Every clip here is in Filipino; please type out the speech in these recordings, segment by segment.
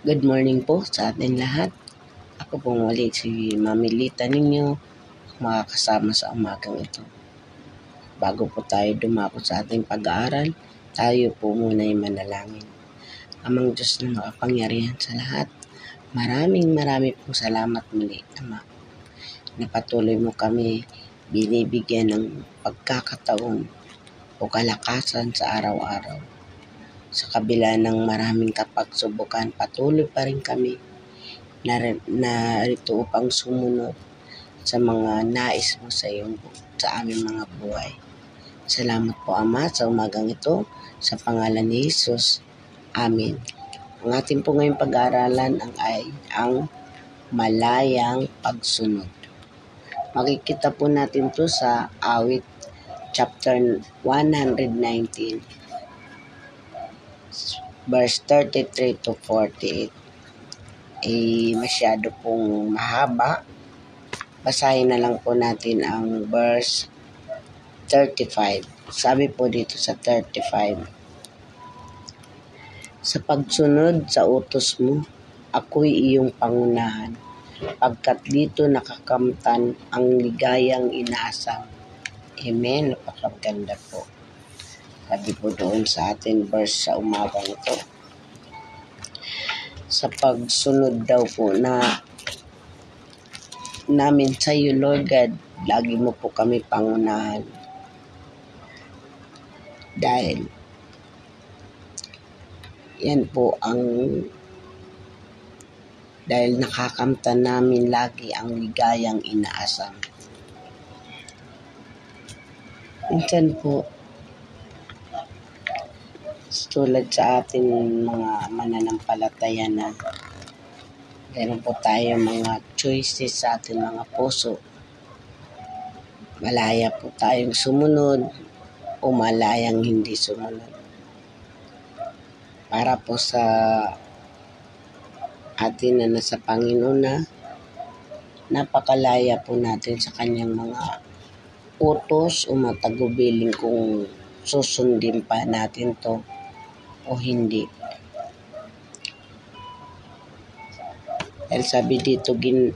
Good morning po sa atin lahat. Ako po muli si Mami Lita ninyo, makakasama sa umagang ito. Bago po tayo dumako sa ating pag-aaral, tayo po muna ay manalangin. Amang Diyos na makapangyarihan sa lahat, maraming maraming pong salamat muli, Ama. Napatuloy mo kami binibigyan ng pagkakataon o kalakasan sa araw-araw sa kabila ng maraming kapagsubukan, patuloy pa rin kami na, narito upang sumunod sa mga nais mo sa iyong sa aming mga buhay. Salamat po Ama sa umagang ito sa pangalan ni Jesus. Amen. Ang ating po ngayong pag-aaralan ang ay ang malayang pagsunod. Makikita po natin to sa awit chapter 119 verse 33 to 48 eh masyado pong mahaba. Basahin na lang po natin ang verse 35. Sabi po dito sa 35, Sa pagsunod sa utos mo, ako'y iyong pangunahan, pagkat dito nakakamtan ang ligayang inaasam. Amen. Napakaganda po. Sabi po doon sa atin verse sa umagang ito. Sa pagsunod daw po na namin sa iyo, Lord God, lagi mo po kami pangunahan. Dahil yan po ang dahil nakakamtan namin lagi ang ligayang inaasam. Minsan po, tulad sa atin mga mananampalataya na meron po tayo mga choices sa ating mga puso. Malaya po tayong sumunod o malayang hindi sumunod. Para po sa atin na nasa Panginoon na napakalaya po natin sa kanyang mga utos o matagubiling kung susundin pa natin to o hindi. Dahil sabi dito, gin,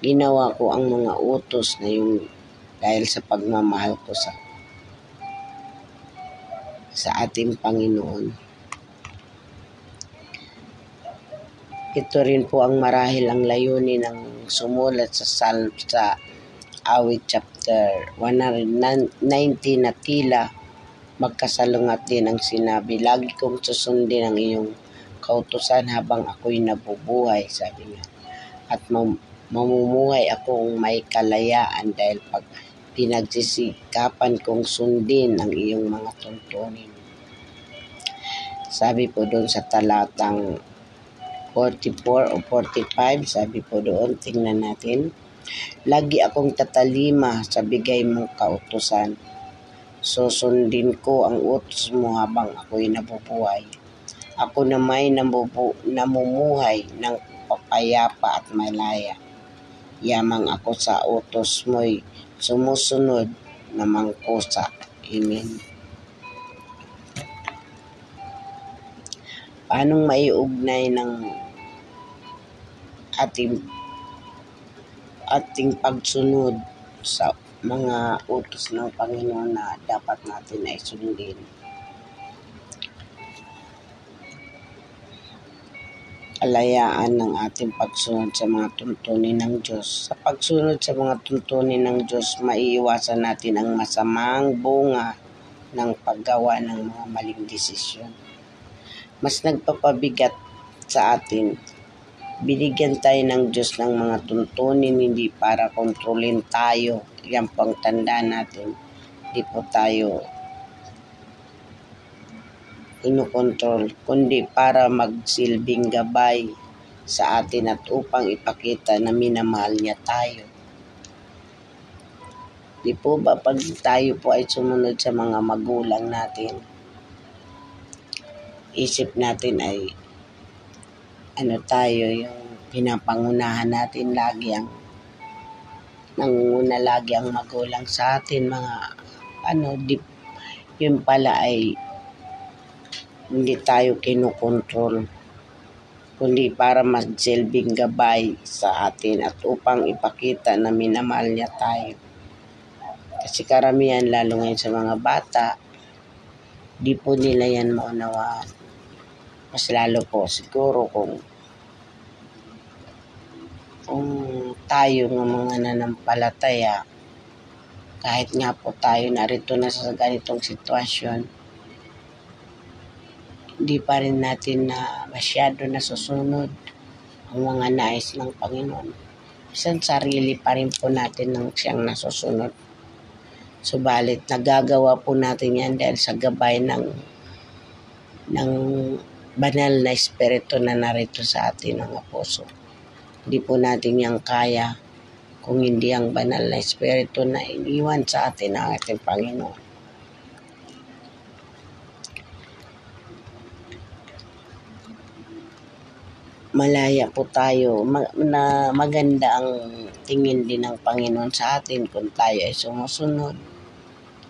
ginawa ko ang mga utos na yung dahil sa pagmamahal ko sa sa ating Panginoon. Ito rin po ang marahil ang layunin ng sumulat sa Psalm sa awit chapter 119 na tila magkasalungat din ang sinabi. Lagi kong susundin ang iyong kautusan habang ako'y nabubuhay, sabi niya. At mam- mamumuhay akong may kalayaan dahil pag pinagsisikapan kong sundin ang iyong mga tuntunin. Sabi po doon sa talatang 44 o 45, sabi po doon, tingnan natin. Lagi akong tatalima sa bigay mong kautusan Susundin ko ang utos mo habang ako'y nabubuhay. Ako na may namumuhay ng papayapa at malaya. Yamang ako sa utos mo'y sumusunod na mangkusa. Amen. Paanong maiugnay ng ating ating pagsunod sa mga utos ng Panginoon na dapat natin ay sundin. Alayaan ng ating pagsunod sa mga tuntunin ng Diyos. Sa pagsunod sa mga tuntunin ng Diyos, maiiwasan natin ang masamang bunga ng paggawa ng mga maling desisyon. Mas nagpapabigat sa atin binigyan tayo ng Diyos ng mga tuntunin hindi para kontrolin tayo. Yan pang tanda natin. Hindi po tayo inukontrol, kundi para magsilbing gabay sa atin at upang ipakita na minamahal niya tayo. Di po ba pag tayo po ay sumunod sa mga magulang natin, isip natin ay ano tayo, yung pinapangunahan natin lagi ang nangunguna lagi ang magulang sa atin, mga ano, di, yun pala ay hindi tayo kinukontrol. kundi para magsilbing gabay sa atin at upang ipakita na minamahal niya tayo. Kasi karamihan, lalo ngayon sa mga bata, di po nila yan maunawaan. Mas lalo po siguro kung kung tayo ng mga nanampalataya, kahit nga po tayo narito na sa ganitong sitwasyon, hindi pa rin natin na masyado nasusunod ang mga nais ng Panginoon. Isang sarili pa rin po natin ng siyang nasusunod. Subalit, nagagawa po natin yan dahil sa gabay ng, ng banal na espiritu na narito sa atin ng puso. Hindi po natin yan kaya kung hindi ang banal na espiritu na iniwan sa atin ng ating Panginoon. malaya po tayo, na maganda ang tingin din ng Panginoon sa atin kung tayo ay sumusunod.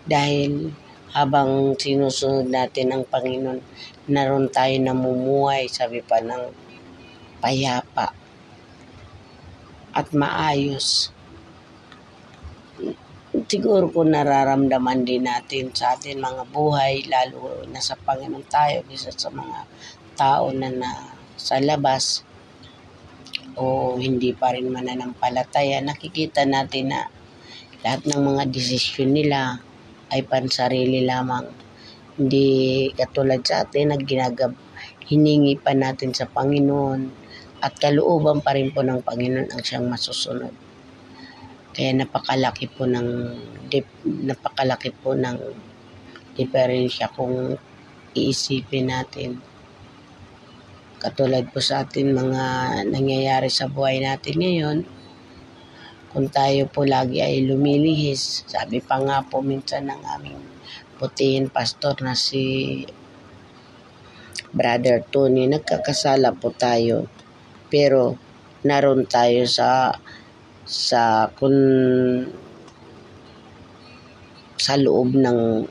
Dahil habang sinusunod natin ang Panginoon, naroon tayo namumuhay, sabi pa ng payapa at maayos. Siguro kung nararamdaman din natin sa atin mga buhay, lalo na sa Panginoon tayo, isa sa mga tao na na sa labas o hindi pa rin mananampalataya, nakikita natin na lahat ng mga desisyon nila ay pansarili lamang. Hindi katulad sa atin na ginagab, hiningi pa natin sa Panginoon at kalooban pa rin po ng Panginoon ang siyang masusunod. Kaya napakalaki po ng napakalaki po ng diferensya kung iisipin natin Katulad po sa atin mga nangyayari sa buhay natin ngayon, kung tayo po lagi ay lumilihis, sabi pa nga po minsan ng aming putiin pastor na si Brother Tony, nagkakasala po tayo. Pero naroon tayo sa sa kun sa loob ng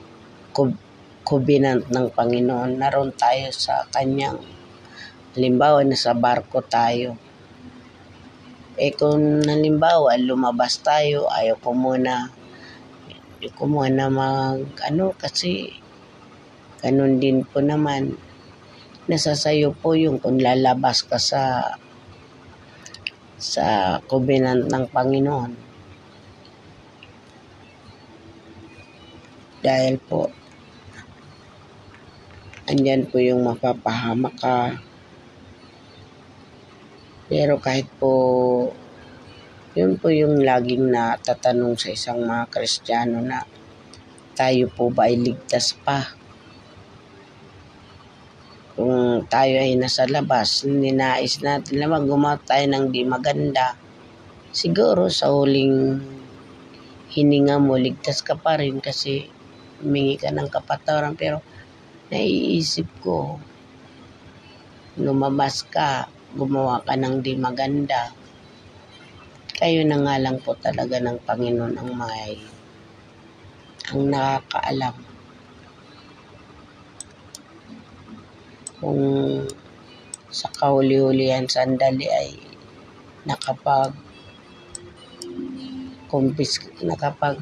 covenant ng Panginoon, naroon tayo sa kanyang Halimbawa, nasa barko tayo. Eh kung halimbawa, lumabas tayo, ayaw ko muna, ayaw ko muna mag, ano, kasi ganun din po naman. Nasa sayo po yung kung lalabas ka sa sa covenant ng Panginoon. Dahil po, andyan po yung mapapahama ka, pero kahit po, yun po yung laging natatanong sa isang mga Kristiyano na tayo po ba ay ligtas pa? Kung tayo ay nasa labas, ninais natin na gumawa tayo ng di maganda, siguro sa huling hininga mo, ligtas ka pa rin kasi humingi ka ng kapatawaran. Pero naiisip ko, lumabas ka, gumawa ka ng di maganda, kayo na nga lang po talaga ng Panginoon ang may ang nakakaalam. Kung sa kahuli-hulihan sandali ay nakapag kumpis nakapag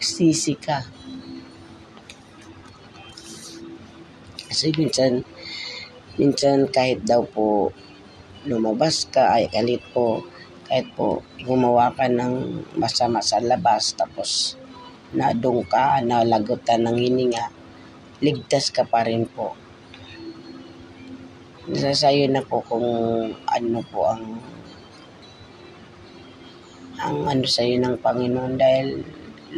sisi ka. Kasi minsan minsan kahit daw po lumabas ka ay kalit po kahit po gumawa ka ng masama sa labas tapos nadung ka, nalagutan ng hininga, ligtas ka pa rin po. Nasa sayo na po kung ano po ang ang ano sa iyo ng Panginoon dahil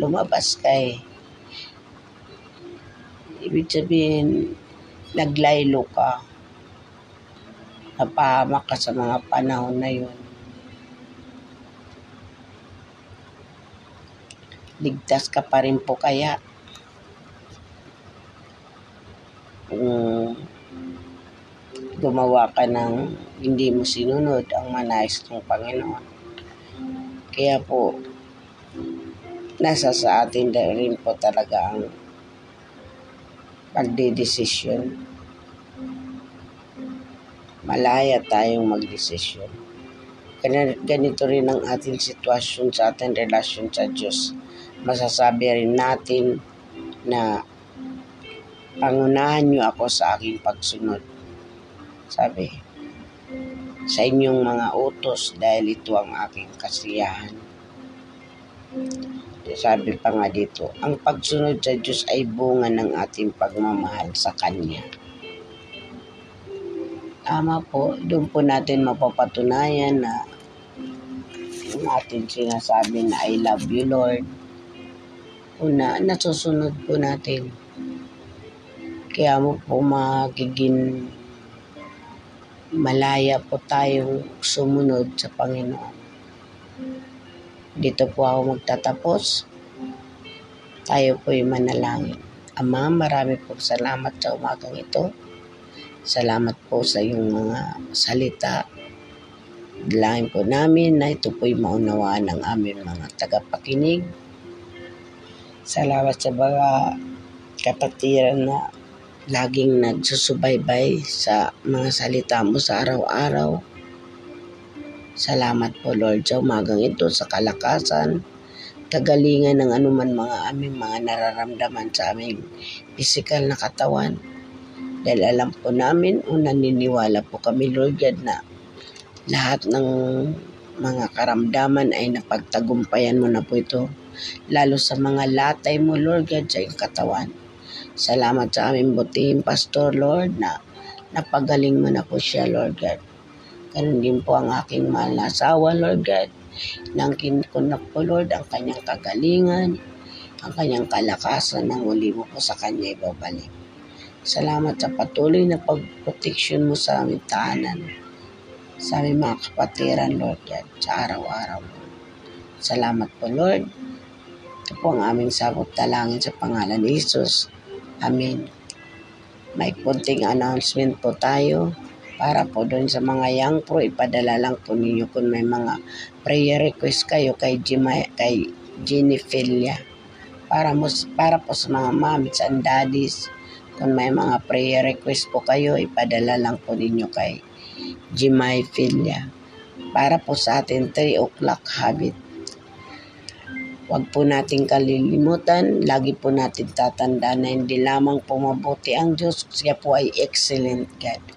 lumabas ka eh. Ibig sabihin, naglaylo ka napahamak ka sa mga panahon na yun. Ligtas ka pa rin po kaya. Kung gumawa ka ng hindi mo sinunod ang manais ng Panginoon. Kaya po, nasa sa atin rin po talaga ang pagdidesisyon malaya tayong magdesisyon. Ganito rin ang ating sitwasyon sa ating relasyon sa Diyos. Masasabi rin natin na pangunahan niyo ako sa aking pagsunod. Sabi, sa inyong mga utos dahil ito ang aking kasiyahan. Sabi pa nga dito, ang pagsunod sa Diyos ay bunga ng ating pagmamahal sa Kanya. Tama po, doon po natin mapapatunayan na yung ating sinasabi na I love you Lord. Una, nasusunod po natin. Kaya mo po magiging malaya po tayong sumunod sa Panginoon. Dito po ako magtatapos. Tayo po'y manalangin. Ama, marami po salamat sa umagang ito. Salamat po sa iyong mga salita. Dalangin po namin na ito po'y maunawaan ng aming mga tagapakinig. Salamat sa mga kapatiran na laging nagsusubaybay sa mga salita mo sa araw-araw. Salamat po Lord sa umagang ito sa kalakasan, kagalingan ng anuman mga aming mga nararamdaman sa aming pisikal na katawan. Dahil alam po namin, una niniwala po kami, Lord God, na lahat ng mga karamdaman ay napagtagumpayan mo na po ito. Lalo sa mga latay mo, Lord God, sa iyong katawan. Salamat sa aming butihing pastor, Lord, na napagaling mo na po siya, Lord God. Ganun din po ang aking mahal na asawa, Lord God. Nangkin ko na po, Lord, ang kanyang kagalingan, ang kanyang kalakasan na muli mo po sa kanya ibabalik. Salamat sa patuloy na pagproteksyon mo sa aming tahanan, sa aming mga kapatiran, Lord God, sa araw-araw. Salamat po, Lord. Ito po ang aming sabot talangin sa pangalan ni Jesus. Amen. May kunting announcement po tayo para po doon sa mga young pro, ipadala lang po ninyo kung may mga prayer request kayo kay, Jima, kay Jenny Filia. Para, mo, para po sa mga moms and daddies, kung may mga prayer request po kayo, ipadala lang po ninyo kay Jimay Filia. Para po sa ating 3 o'clock habit. Huwag po natin kalilimutan, lagi po natin tatanda na hindi lamang po mabuti ang Diyos, siya po ay excellent God.